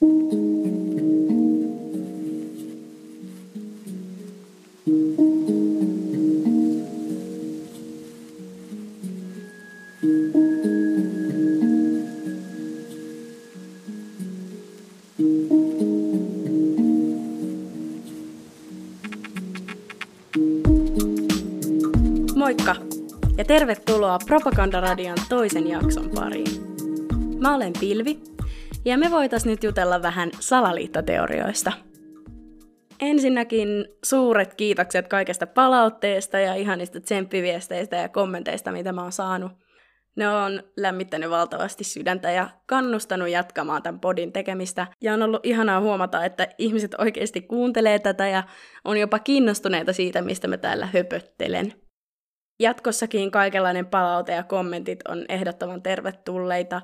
Moikka ja tervetuloa Propagandaradion toisen jakson pariin. Mä olen Pilvi ja me voitais nyt jutella vähän salaliittoteorioista. Ensinnäkin suuret kiitokset kaikesta palautteesta ja ihanista tsemppiviesteistä ja kommenteista, mitä mä oon saanut. Ne on lämmittänyt valtavasti sydäntä ja kannustanut jatkamaan tämän podin tekemistä. Ja on ollut ihanaa huomata, että ihmiset oikeasti kuuntelee tätä ja on jopa kiinnostuneita siitä, mistä mä täällä höpöttelen. Jatkossakin kaikenlainen palaute ja kommentit on ehdottoman tervetulleita.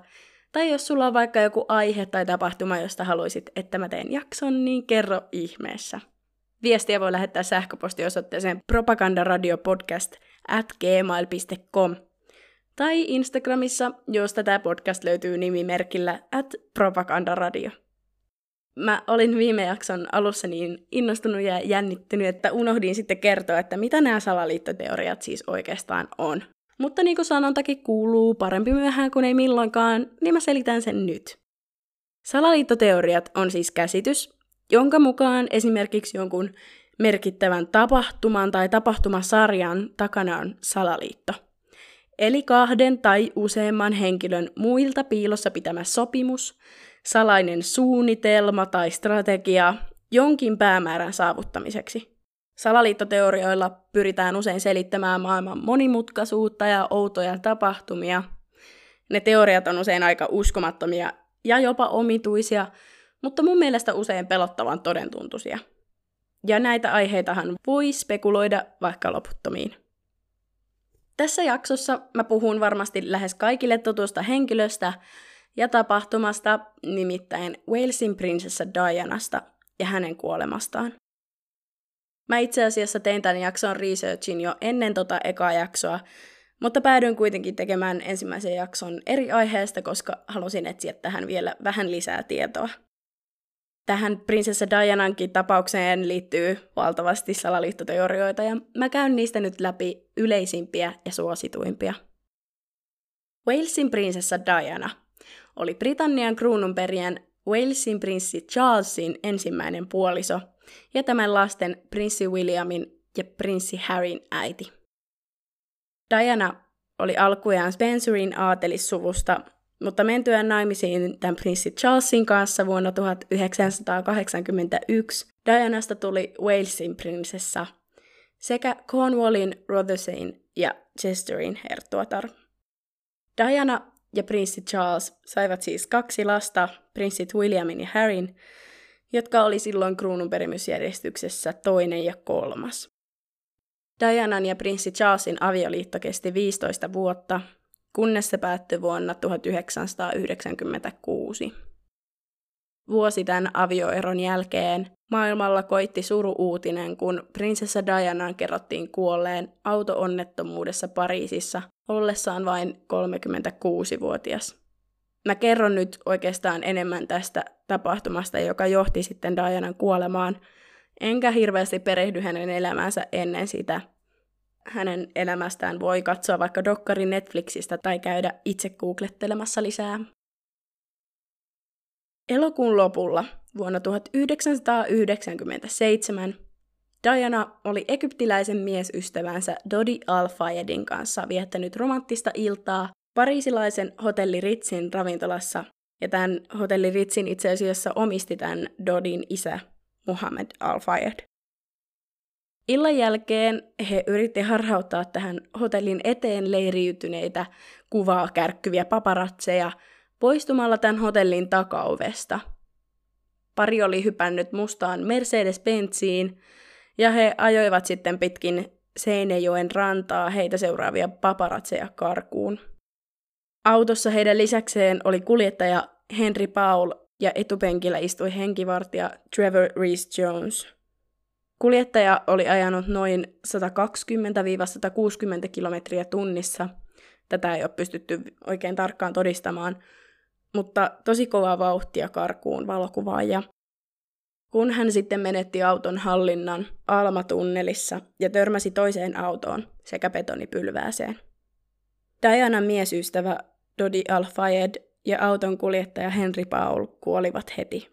Tai jos sulla on vaikka joku aihe tai tapahtuma, josta haluaisit, että mä teen jakson, niin kerro ihmeessä. Viestiä voi lähettää sähköpostiosoitteeseen propagandaradiopodcast at gmail.com tai Instagramissa, josta tämä podcast löytyy nimimerkillä at propagandaradio. Mä olin viime jakson alussa niin innostunut ja jännittynyt, että unohdin sitten kertoa, että mitä nämä salaliittoteoriat siis oikeastaan on. Mutta niin kuin sanontakin kuuluu, parempi myöhään kuin ei milloinkaan, niin mä selitän sen nyt. Salaliittoteoriat on siis käsitys, jonka mukaan esimerkiksi jonkun merkittävän tapahtuman tai tapahtumasarjan takana on salaliitto. Eli kahden tai useamman henkilön muilta piilossa pitämä sopimus, salainen suunnitelma tai strategia jonkin päämäärän saavuttamiseksi. Salaliittoteorioilla pyritään usein selittämään maailman monimutkaisuutta ja outoja tapahtumia. Ne teoriat on usein aika uskomattomia ja jopa omituisia, mutta mun mielestä usein pelottavan todentuntuisia. Ja näitä aiheitahan voi spekuloida vaikka loputtomiin. Tässä jaksossa mä puhun varmasti lähes kaikille tutusta henkilöstä ja tapahtumasta, nimittäin Walesin prinsessa Dianasta ja hänen kuolemastaan. Mä itse asiassa tein tämän jakson researchin jo ennen tota ekaa jaksoa, mutta päädyin kuitenkin tekemään ensimmäisen jakson eri aiheesta, koska halusin etsiä tähän vielä vähän lisää tietoa. Tähän prinsessa Dianankin tapaukseen liittyy valtavasti salaliittoteorioita ja mä käyn niistä nyt läpi yleisimpiä ja suosituimpia. Walesin prinsessa Diana oli Britannian kruununperijän Walesin prinssi Charlesin ensimmäinen puoliso ja tämän lasten prinssi Williamin ja prinssi Harryn äiti. Diana oli alkujaan Spencerin aatelissuvusta, mutta mentyään naimisiin tämän prinssi Charlesin kanssa vuonna 1981 Dianasta tuli Walesin prinsessa sekä Cornwallin, Rothersain ja Chesterin herttuatar. Diana ja prinssi Charles saivat siis kaksi lasta, prinssit Williamin ja Harryn, jotka oli silloin kruununperimysjärjestyksessä toinen ja kolmas. Dianan ja prinssi Charlesin avioliitto kesti 15 vuotta, kunnes se päättyi vuonna 1996. Vuosi tämän avioeron jälkeen maailmalla koitti suru-uutinen, kun prinsessa Diana kerrottiin kuolleen auto-onnettomuudessa Pariisissa ollessaan vain 36-vuotias. Mä kerron nyt oikeastaan enemmän tästä tapahtumasta, joka johti sitten Dianan kuolemaan, enkä hirveästi perehdy hänen elämäänsä ennen sitä. Hänen elämästään voi katsoa vaikka dokkari Netflixistä tai käydä itse googlettelemassa lisää. Elokuun lopulla vuonna 1997 Diana oli egyptiläisen miesystävänsä Dodi Al-Fayedin kanssa viettänyt romanttista iltaa parisilaisen hotelli Ritzin ravintolassa, ja tämän hotelli Ritzin itse asiassa omisti tämän Dodin isä Muhammad Al-Fayed. Illan jälkeen he yritti harhauttaa tähän hotellin eteen leiriytyneitä kuvaa kärkkyviä paparatseja poistumalla tämän hotellin takaovesta. Pari oli hypännyt mustaan Mercedes-Benziin ja he ajoivat sitten pitkin Seinejoen rantaa heitä seuraavia paparatseja karkuun. Autossa heidän lisäkseen oli kuljettaja Henry Paul ja etupenkillä istui henkivartija Trevor Reese Jones. Kuljettaja oli ajanut noin 120-160 kilometriä tunnissa. Tätä ei ole pystytty oikein tarkkaan todistamaan, mutta tosi kovaa vauhtia karkuun valokuvaaja. Kun hän sitten menetti auton hallinnan Almatunnelissa ja törmäsi toiseen autoon sekä betonipylvääseen. Dianan miesystävä Dodi Al-Fayed ja auton kuljettaja Henry Paul kuolivat heti.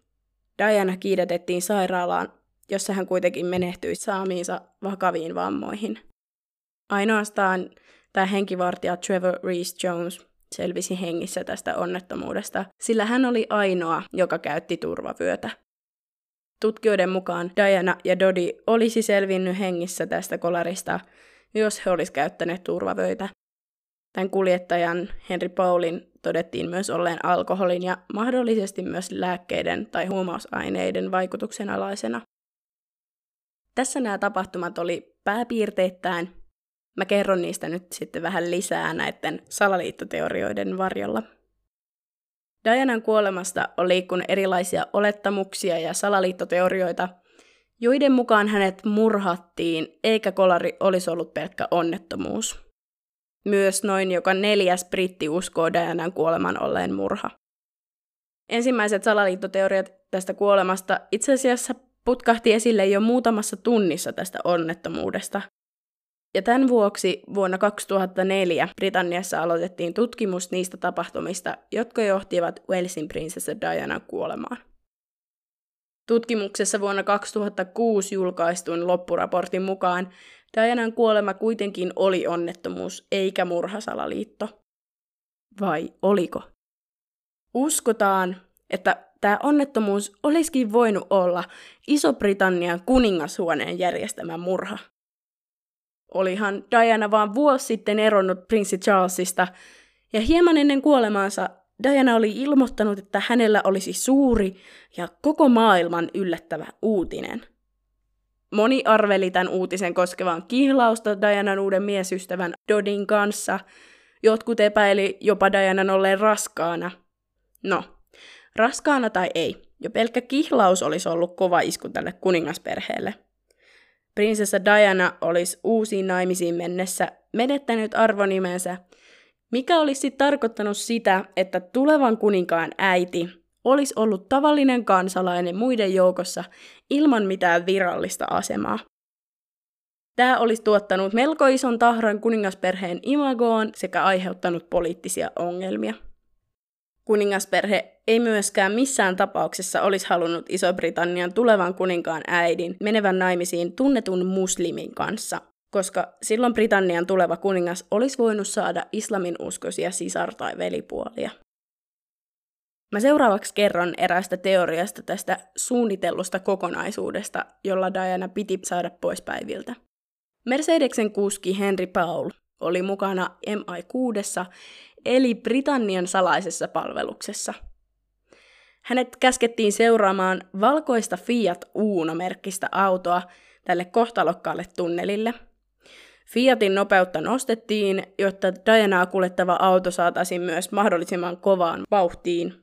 Diana kiidätettiin sairaalaan, jossa hän kuitenkin menehtyi saamiinsa vakaviin vammoihin. Ainoastaan tämä henkivartija Trevor Reese Jones selvisi hengissä tästä onnettomuudesta, sillä hän oli ainoa, joka käytti turvavyötä. Tutkijoiden mukaan Diana ja Dodi olisi selvinnyt hengissä tästä kolarista, jos he olisivat käyttäneet turvavöitä. Tämän kuljettajan Henry Paulin todettiin myös olleen alkoholin ja mahdollisesti myös lääkkeiden tai huumausaineiden vaikutuksen alaisena. Tässä nämä tapahtumat oli pääpiirteittäin. Mä kerron niistä nyt sitten vähän lisää näiden salaliittoteorioiden varjolla. Dianan kuolemasta on liikkunut erilaisia olettamuksia ja salaliittoteorioita, joiden mukaan hänet murhattiin, eikä kolari olisi ollut pelkkä onnettomuus. Myös noin joka neljäs britti uskoo Dianan kuoleman olleen murha. Ensimmäiset salaliittoteoriat tästä kuolemasta itse asiassa putkahti esille jo muutamassa tunnissa tästä onnettomuudesta. Ja tämän vuoksi vuonna 2004 Britanniassa aloitettiin tutkimus niistä tapahtumista, jotka johtivat Walesin prinsessa Dianan kuolemaan. Tutkimuksessa vuonna 2006 julkaistun loppuraportin mukaan Dianan kuolema kuitenkin oli onnettomuus eikä murhasalaliitto. Vai oliko? Uskotaan, että tämä onnettomuus olisikin voinut olla Iso-Britannian kuningashuoneen järjestämä murha. Olihan Diana vaan vuosi sitten eronnut prinssi Charlesista, ja hieman ennen kuolemaansa Diana oli ilmoittanut, että hänellä olisi suuri ja koko maailman yllättävä uutinen – Moni arveli tämän uutisen koskevan kihlausta Dianan uuden miesystävän Dodin kanssa. Jotkut epäili jopa Dianan olleen raskaana. No, raskaana tai ei, jo pelkkä kihlaus olisi ollut kova isku tälle kuningasperheelle. Prinsessa Diana olisi uusiin naimisiin mennessä menettänyt arvonimensä, mikä olisi tarkoittanut sitä, että tulevan kuninkaan äiti olisi ollut tavallinen kansalainen muiden joukossa ilman mitään virallista asemaa. Tämä olisi tuottanut melko ison tahran kuningasperheen imagoon sekä aiheuttanut poliittisia ongelmia. Kuningasperhe ei myöskään missään tapauksessa olisi halunnut Iso-Britannian tulevan kuninkaan äidin menevän naimisiin tunnetun muslimin kanssa, koska silloin Britannian tuleva kuningas olisi voinut saada islamin uskoisia sisar- tai velipuolia. Mä seuraavaksi kerron eräästä teoriasta tästä suunnitellusta kokonaisuudesta, jolla Diana piti saada pois päiviltä. Mercedeksen kuski Henry Paul oli mukana MI6, eli Britannian salaisessa palveluksessa. Hänet käskettiin seuraamaan valkoista Fiat Uno-merkkistä autoa tälle kohtalokkaalle tunnelille. Fiatin nopeutta nostettiin, jotta Dianaa kuljettava auto saataisiin myös mahdollisimman kovaan vauhtiin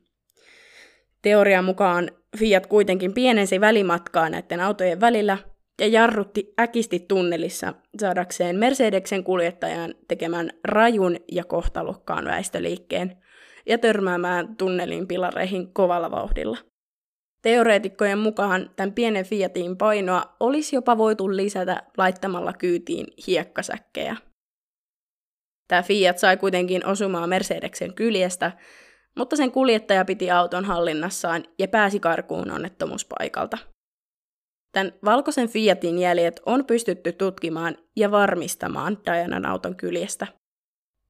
Teorian mukaan Fiat kuitenkin pienensi välimatkaa näiden autojen välillä ja jarrutti äkisti tunnelissa saadakseen Mercedeksen kuljettajan tekemään rajun ja kohtalokkaan väistöliikkeen ja törmäämään tunnelin pilareihin kovalla vauhdilla. Teoreetikkojen mukaan tämän pienen Fiatin painoa olisi jopa voitu lisätä laittamalla kyytiin hiekkasäkkejä. Tämä Fiat sai kuitenkin osumaan Mercedeksen kyljestä, mutta sen kuljettaja piti auton hallinnassaan ja pääsi karkuun onnettomuuspaikalta. Tämän valkoisen Fiatin jäljet on pystytty tutkimaan ja varmistamaan Dianan auton kyljestä,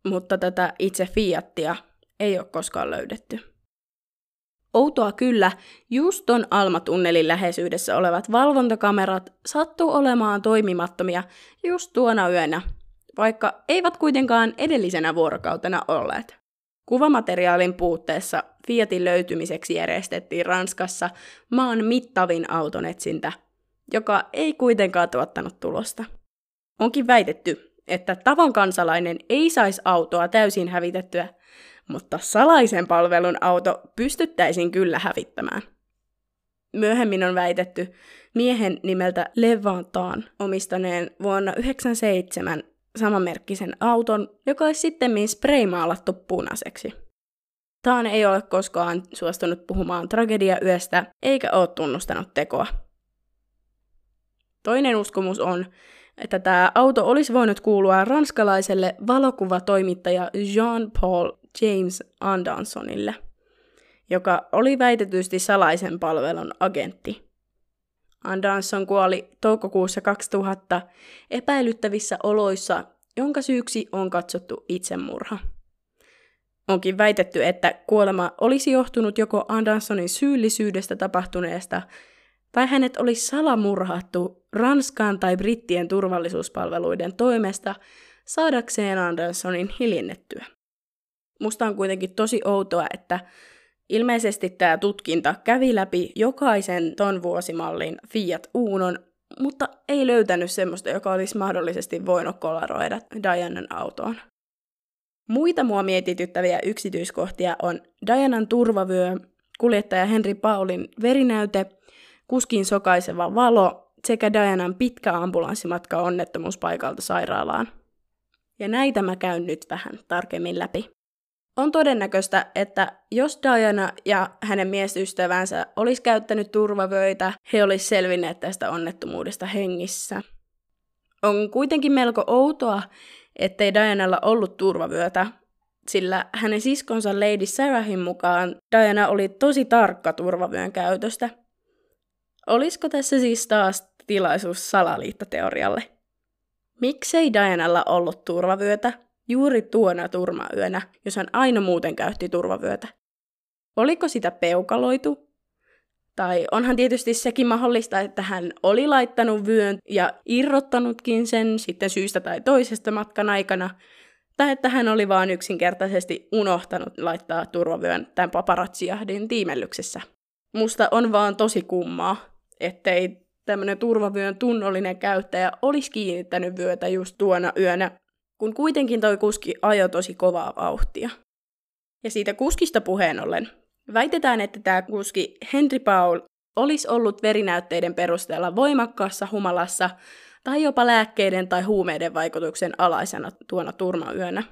mutta tätä itse Fiattia ei ole koskaan löydetty. Outoa kyllä, just ton Almatunnelin läheisyydessä olevat valvontakamerat sattuu olemaan toimimattomia just tuona yönä, vaikka eivät kuitenkaan edellisenä vuorokautena olleet. Kuvamateriaalin puutteessa Fiatin löytymiseksi järjestettiin Ranskassa maan mittavin autonetsintä, joka ei kuitenkaan tuottanut tulosta. Onkin väitetty, että tavan kansalainen ei saisi autoa täysin hävitettyä, mutta salaisen palvelun auto pystyttäisiin kyllä hävittämään. Myöhemmin on väitetty miehen nimeltä Levantaan omistaneen vuonna 1997 samanmerkkisen auton, joka olisi sitten spraymaalattu punaiseksi. Taan ei ole koskaan suostunut puhumaan tragediayöstä eikä ole tunnustanut tekoa. Toinen uskomus on, että tämä auto olisi voinut kuulua ranskalaiselle valokuvatoimittaja Jean-Paul James Andersonille, joka oli väitetysti salaisen palvelun agentti. Anderson kuoli toukokuussa 2000 epäilyttävissä oloissa, jonka syyksi on katsottu itsemurha. Onkin väitetty, että kuolema olisi johtunut joko Andersonin syyllisyydestä tapahtuneesta tai hänet olisi salamurhattu Ranskan tai brittien turvallisuuspalveluiden toimesta saadakseen Andersonin hiljennettyä. Musta on kuitenkin tosi outoa, että ilmeisesti tämä tutkinta kävi läpi jokaisen ton vuosimallin Fiat Unon, mutta ei löytänyt semmoista, joka olisi mahdollisesti voinut kolaroida Dianan autoon. Muita mua mietityttäviä yksityiskohtia on Dianan turvavyö, kuljettaja Henry Paulin verinäyte, kuskin sokaiseva valo sekä Dianan pitkä ambulanssimatka onnettomuuspaikalta sairaalaan. Ja näitä mä käyn nyt vähän tarkemmin läpi. On todennäköistä, että jos Diana ja hänen miesystävänsä olisi käyttänyt turvavöitä, he olisi selvinneet tästä onnettomuudesta hengissä. On kuitenkin melko outoa, ettei Dianalla ollut turvavyötä, sillä hänen siskonsa Lady Sarahin mukaan Diana oli tosi tarkka turvavyön käytöstä. Olisiko tässä siis taas tilaisuus salaliittoteorialle? Miksei Dianalla ollut turvavyötä juuri tuona turmayönä, jos hän aina muuten käytti turvavyötä? Oliko sitä peukaloitu? Tai onhan tietysti sekin mahdollista, että hän oli laittanut vyön ja irrottanutkin sen sitten syystä tai toisesta matkan aikana, tai että hän oli vain yksinkertaisesti unohtanut laittaa turvavyön tämän paparatsiahdin tiimellyksessä. Musta on vaan tosi kummaa, ettei tämmöinen turvavyön tunnollinen käyttäjä olisi kiinnittänyt vyötä just tuona yönä, kun kuitenkin toi kuski ajo tosi kovaa vauhtia. Ja siitä kuskista puheen ollen, väitetään, että tämä kuski Henry Paul olisi ollut verinäytteiden perusteella voimakkaassa humalassa tai jopa lääkkeiden tai huumeiden vaikutuksen alaisena tuona turmayönä.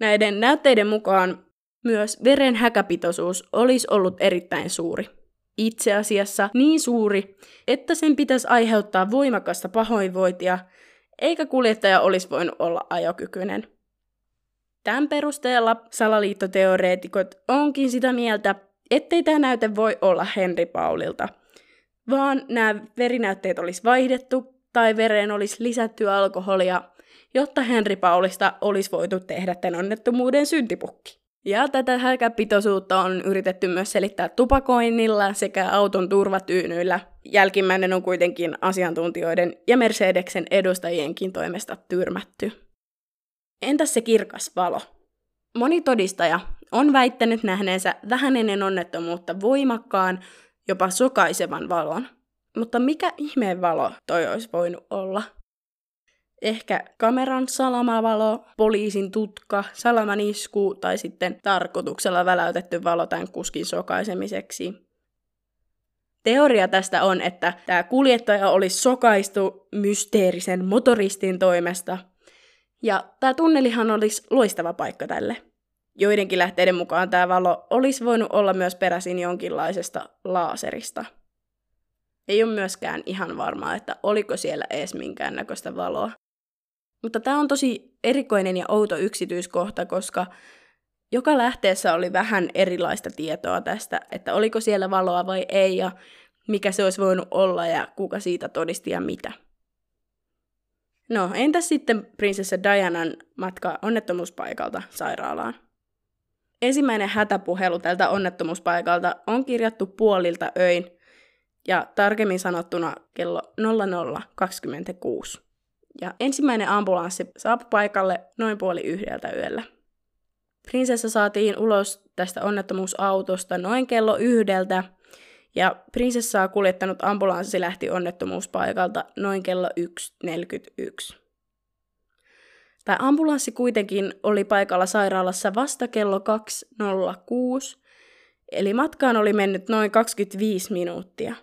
Näiden näytteiden mukaan myös veren häkäpitoisuus olisi ollut erittäin suuri. Itse asiassa niin suuri, että sen pitäisi aiheuttaa voimakasta pahoinvointia, eikä kuljettaja olisi voinut olla ajokykyinen. Tämän perusteella salaliittoteoreetikot onkin sitä mieltä, ettei tämä näyte voi olla Henry Paulilta, vaan nämä verinäytteet olisi vaihdettu tai vereen olisi lisätty alkoholia, jotta Henry Paulista olisi voitu tehdä tämän onnettomuuden syntipukki. Ja tätä häkäpitoisuutta on yritetty myös selittää tupakoinnilla sekä auton turvatyynyillä. Jälkimmäinen on kuitenkin asiantuntijoiden ja Mercedeksen edustajienkin toimesta tyrmätty. Entäs se kirkas valo? Moni todistaja on väittänyt nähneensä vähän ennen onnettomuutta voimakkaan, jopa sokaisevan valon. Mutta mikä ihmeen valo toi olisi voinut olla? Ehkä kameran salamavalo, poliisin tutka, salamanisku tai sitten tarkoituksella väläytetty valo tämän kuskin sokaisemiseksi. Teoria tästä on, että tämä kuljettaja olisi sokaistu mysteerisen motoristin toimesta. Ja tämä tunnelihan olisi loistava paikka tälle. Joidenkin lähteiden mukaan tämä valo olisi voinut olla myös peräisin jonkinlaisesta laaserista. Ei ole myöskään ihan varmaa, että oliko siellä edes minkäännäköistä valoa. Mutta tämä on tosi erikoinen ja outo yksityiskohta, koska joka lähteessä oli vähän erilaista tietoa tästä, että oliko siellä valoa vai ei ja mikä se olisi voinut olla ja kuka siitä todisti ja mitä. No, entäs sitten prinsessa Dianan matka onnettomuuspaikalta sairaalaan? Ensimmäinen hätäpuhelu tältä onnettomuuspaikalta on kirjattu puolilta öin ja tarkemmin sanottuna kello 00.26. Ja ensimmäinen ambulanssi saapui paikalle noin puoli yhdeltä yöllä. Prinsessa saatiin ulos tästä onnettomuusautosta noin kello yhdeltä, ja prinsessaa kuljettanut ambulanssi lähti onnettomuuspaikalta noin kello 1.41. Tämä ambulanssi kuitenkin oli paikalla sairaalassa vasta kello 2.06, eli matkaan oli mennyt noin 25 minuuttia.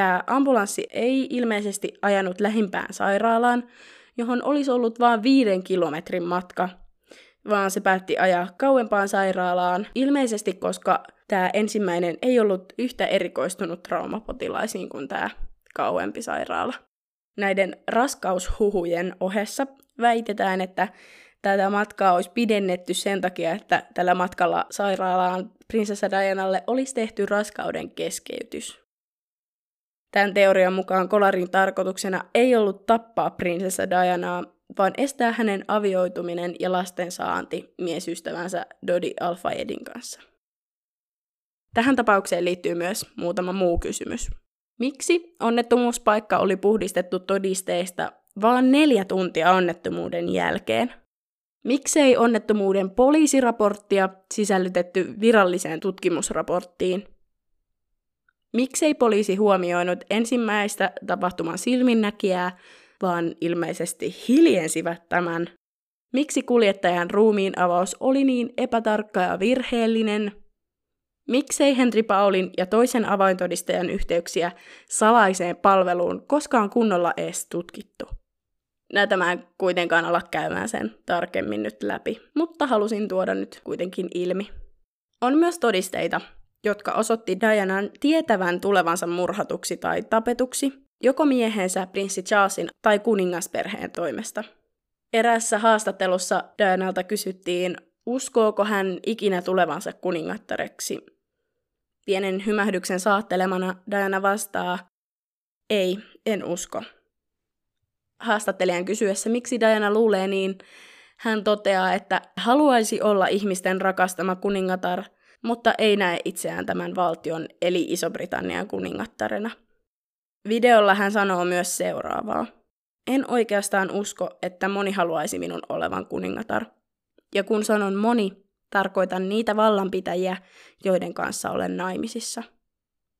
Tämä ambulanssi ei ilmeisesti ajanut lähimpään sairaalaan, johon olisi ollut vain viiden kilometrin matka, vaan se päätti ajaa kauempaan sairaalaan, ilmeisesti koska tämä ensimmäinen ei ollut yhtä erikoistunut traumapotilaisiin kuin tämä kauempi sairaala. Näiden raskaushuhujen ohessa väitetään, että tätä matkaa olisi pidennetty sen takia, että tällä matkalla sairaalaan prinsessa Dianalle olisi tehty raskauden keskeytys. Tämän teorian mukaan kolarin tarkoituksena ei ollut tappaa prinsessa Dianaa, vaan estää hänen avioituminen ja lasten saanti miesystävänsä Dodi Alfayedin kanssa. Tähän tapaukseen liittyy myös muutama muu kysymys. Miksi onnettomuuspaikka oli puhdistettu todisteista vain neljä tuntia onnettomuuden jälkeen? Miksei onnettomuuden poliisiraporttia sisällytetty viralliseen tutkimusraporttiin? Miksei poliisi huomioinut ensimmäistä tapahtuman silminnäkijää, vaan ilmeisesti hiljensivät tämän? Miksi kuljettajan ruumiin avaus oli niin epätarkka ja virheellinen? Miksei Henry Paulin ja toisen avaintodistajan yhteyksiä salaiseen palveluun koskaan kunnolla edes tutkittu? Näitä mä en kuitenkaan ala käymään sen tarkemmin nyt läpi, mutta halusin tuoda nyt kuitenkin ilmi. On myös todisteita, jotka osoitti Dianan tietävän tulevansa murhatuksi tai tapetuksi, joko miehensä prinssi Charlesin tai kuningasperheen toimesta. Erässä haastattelussa Dianalta kysyttiin, uskooko hän ikinä tulevansa kuningattareksi. Pienen hymähdyksen saattelemana Diana vastaa, ei, en usko. Haastattelijan kysyessä, miksi Diana luulee niin, hän toteaa, että haluaisi olla ihmisten rakastama kuningatar, mutta ei näe itseään tämän valtion eli Iso-Britannian kuningattarena. Videolla hän sanoo myös seuraavaa. En oikeastaan usko, että moni haluaisi minun olevan kuningatar. Ja kun sanon moni, tarkoitan niitä vallanpitäjiä, joiden kanssa olen naimisissa.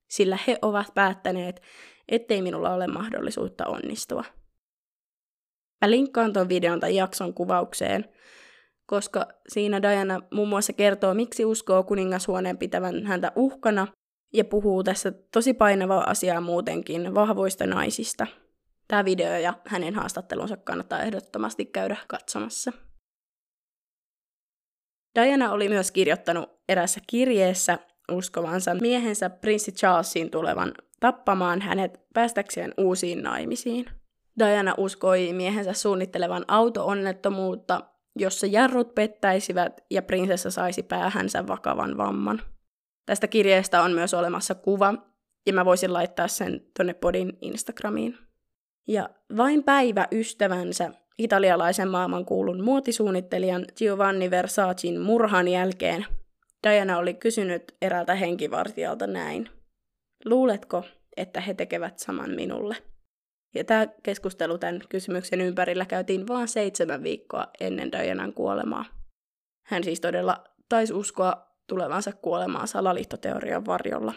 Sillä he ovat päättäneet, ettei minulla ole mahdollisuutta onnistua. Mä linkkaan ton videon tai jakson kuvaukseen, koska siinä Diana muun muassa kertoo, miksi uskoo kuningashuoneen pitävän häntä uhkana ja puhuu tässä tosi painavaa asiaa muutenkin vahvoista naisista. Tämä video ja hänen haastattelunsa kannattaa ehdottomasti käydä katsomassa. Diana oli myös kirjoittanut erässä kirjeessä uskovansa miehensä prinssi Charlesin tulevan tappamaan hänet päästäkseen uusiin naimisiin. Diana uskoi miehensä suunnittelevan auto-onnettomuutta, jossa jarrut pettäisivät ja prinsessa saisi päähänsä vakavan vamman. Tästä kirjeestä on myös olemassa kuva, ja mä voisin laittaa sen tonne podin Instagramiin. Ja vain päivä ystävänsä, italialaisen maailmankuulun muotisuunnittelijan Giovanni Versacin murhan jälkeen, Diana oli kysynyt eräältä henkivartijalta näin. Luuletko, että he tekevät saman minulle? Ja tämä keskustelu tämän kysymyksen ympärillä käytiin vain seitsemän viikkoa ennen Dianan kuolemaa. Hän siis todella taisi uskoa tulevansa kuolemaan salaliittoteorian varjolla.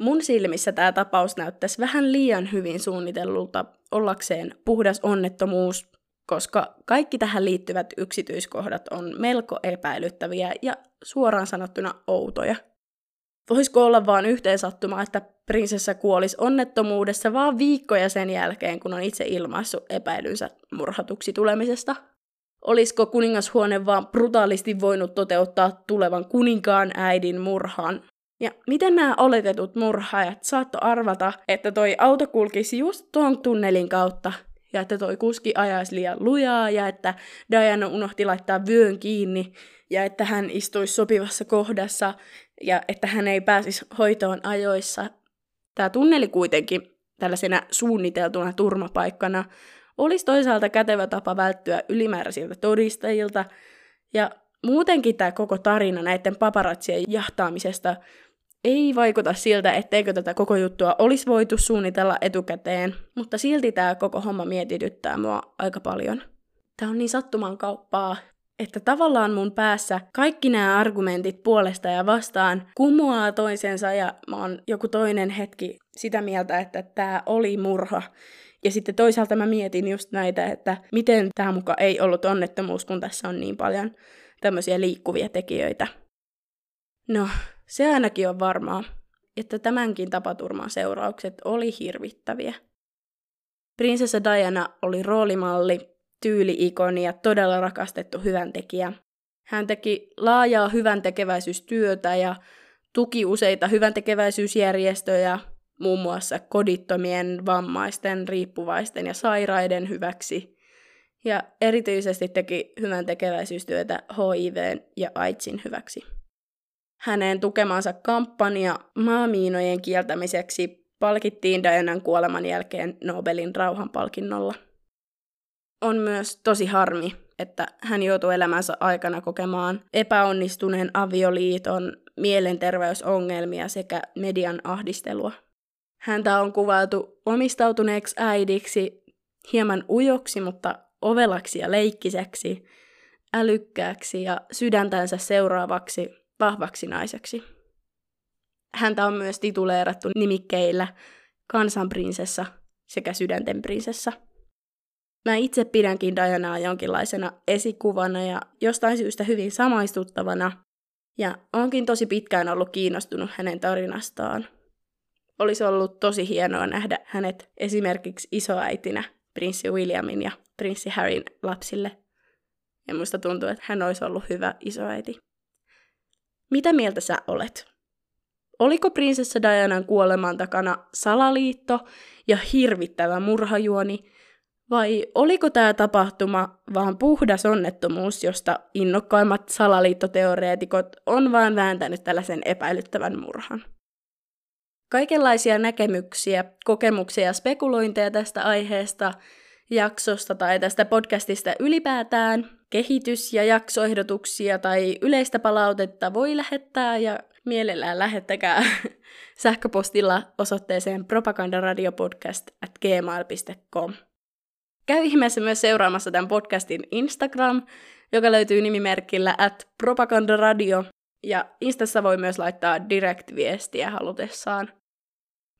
Mun silmissä tämä tapaus näyttäisi vähän liian hyvin suunnitellulta ollakseen puhdas onnettomuus, koska kaikki tähän liittyvät yksityiskohdat on melko epäilyttäviä ja suoraan sanottuna outoja. Voisiko olla vaan yhteen sattuma, että prinsessa kuolisi onnettomuudessa vaan viikkoja sen jälkeen, kun on itse ilmaissut epäilynsä murhatuksi tulemisesta? Olisiko kuningashuone vaan brutaalisti voinut toteuttaa tulevan kuninkaan äidin murhan? Ja miten nämä oletetut murhaajat saatto arvata, että toi auto kulkisi just tuon tunnelin kautta ja että toi kuski ajaisi liian lujaa ja että Diana unohti laittaa vyön kiinni ja että hän istuisi sopivassa kohdassa ja että hän ei pääsisi hoitoon ajoissa. Tämä tunneli kuitenkin tällaisena suunniteltuna turmapaikkana olisi toisaalta kätevä tapa välttyä ylimääräisiltä todistajilta, ja muutenkin tämä koko tarina näiden paparatsien jahtaamisesta ei vaikuta siltä, etteikö tätä koko juttua olisi voitu suunnitella etukäteen, mutta silti tämä koko homma mietityttää mua aika paljon. Tämä on niin sattuman kauppaa, että tavallaan mun päässä kaikki nämä argumentit puolesta ja vastaan kumoaa toisensa ja mä oon joku toinen hetki sitä mieltä, että tämä oli murha. Ja sitten toisaalta mä mietin just näitä, että miten tämä muka ei ollut onnettomuus, kun tässä on niin paljon tämmöisiä liikkuvia tekijöitä. No, se ainakin on varmaa, että tämänkin tapaturman seuraukset oli hirvittäviä. Prinsessa Diana oli roolimalli, tyyli-ikoni ja todella rakastettu hyväntekijä. Hän teki laajaa hyväntekeväisyystyötä ja tuki useita hyväntekeväisyysjärjestöjä, muun muassa kodittomien, vammaisten, riippuvaisten ja sairaiden hyväksi. Ja erityisesti teki hyväntekeväisyystyötä HIV ja AIDSin hyväksi. Hänen tukemansa kampanja maamiinojen kieltämiseksi palkittiin Dianan kuoleman jälkeen Nobelin rauhanpalkinnolla. On myös tosi harmi, että hän joutui elämänsä aikana kokemaan epäonnistuneen avioliiton, mielenterveysongelmia sekä median ahdistelua. Häntä on kuvailtu omistautuneeksi äidiksi, hieman ujoksi, mutta ovelaksi ja leikkiseksi, älykkääksi ja sydäntänsä seuraavaksi vahvaksi naiseksi. Häntä on myös tituleerattu nimikkeillä kansanprinsessa sekä sydänten prinsessa. Mä itse pidänkin Dianaa jonkinlaisena esikuvana ja jostain syystä hyvin samaistuttavana, ja onkin tosi pitkään ollut kiinnostunut hänen tarinastaan. Olisi ollut tosi hienoa nähdä hänet esimerkiksi isoäitinä prinssi Williamin ja prinssi Harryn lapsille. Ja musta tuntuu, että hän olisi ollut hyvä isoäiti. Mitä mieltä sä olet? Oliko prinsessa Dianan kuoleman takana salaliitto ja hirvittävä murhajuoni, vai oliko tämä tapahtuma vaan puhdas onnettomuus, josta innokkaimmat salaliittoteoreetikot on vain vääntänyt tällaisen epäilyttävän murhan? Kaikenlaisia näkemyksiä, kokemuksia ja spekulointeja tästä aiheesta, jaksosta tai tästä podcastista ylipäätään, kehitys- ja jaksoehdotuksia tai yleistä palautetta voi lähettää ja mielellään lähettäkää sähköpostilla osoitteeseen propagandaradiopodcast at. Käy ihmeessä myös seuraamassa tämän podcastin Instagram, joka löytyy nimimerkillä at propagandaradio, ja Instassa voi myös laittaa direct-viestiä halutessaan.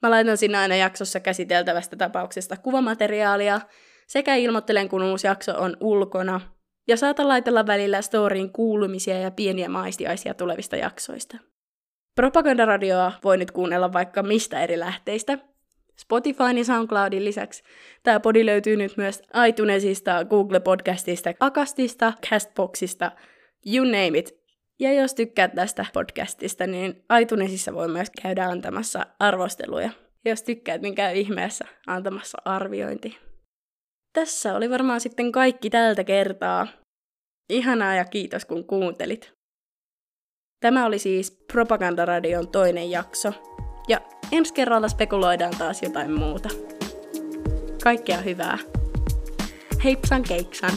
Mä laitan sinne aina jaksossa käsiteltävästä tapauksesta kuvamateriaalia, sekä ilmoittelen, kun uusi jakso on ulkona, ja saatan laitella välillä storiin kuulumisia ja pieniä maistiaisia tulevista jaksoista. Propagandaradioa voi nyt kuunnella vaikka mistä eri lähteistä, Spotifyn ja SoundCloudin lisäksi tämä podi löytyy nyt myös iTunesista, Google Podcastista, Akastista, Castboxista, you name it. Ja jos tykkäät tästä podcastista, niin iTunesissa voi myös käydä antamassa arvosteluja. Jos tykkäät, niin käy ihmeessä antamassa arviointi. Tässä oli varmaan sitten kaikki tältä kertaa. Ihanaa ja kiitos kun kuuntelit. Tämä oli siis Propagandaradion toinen jakso. Ja ensi kerralla spekuloidaan taas jotain muuta. Kaikkea hyvää. Heipsan keiksan!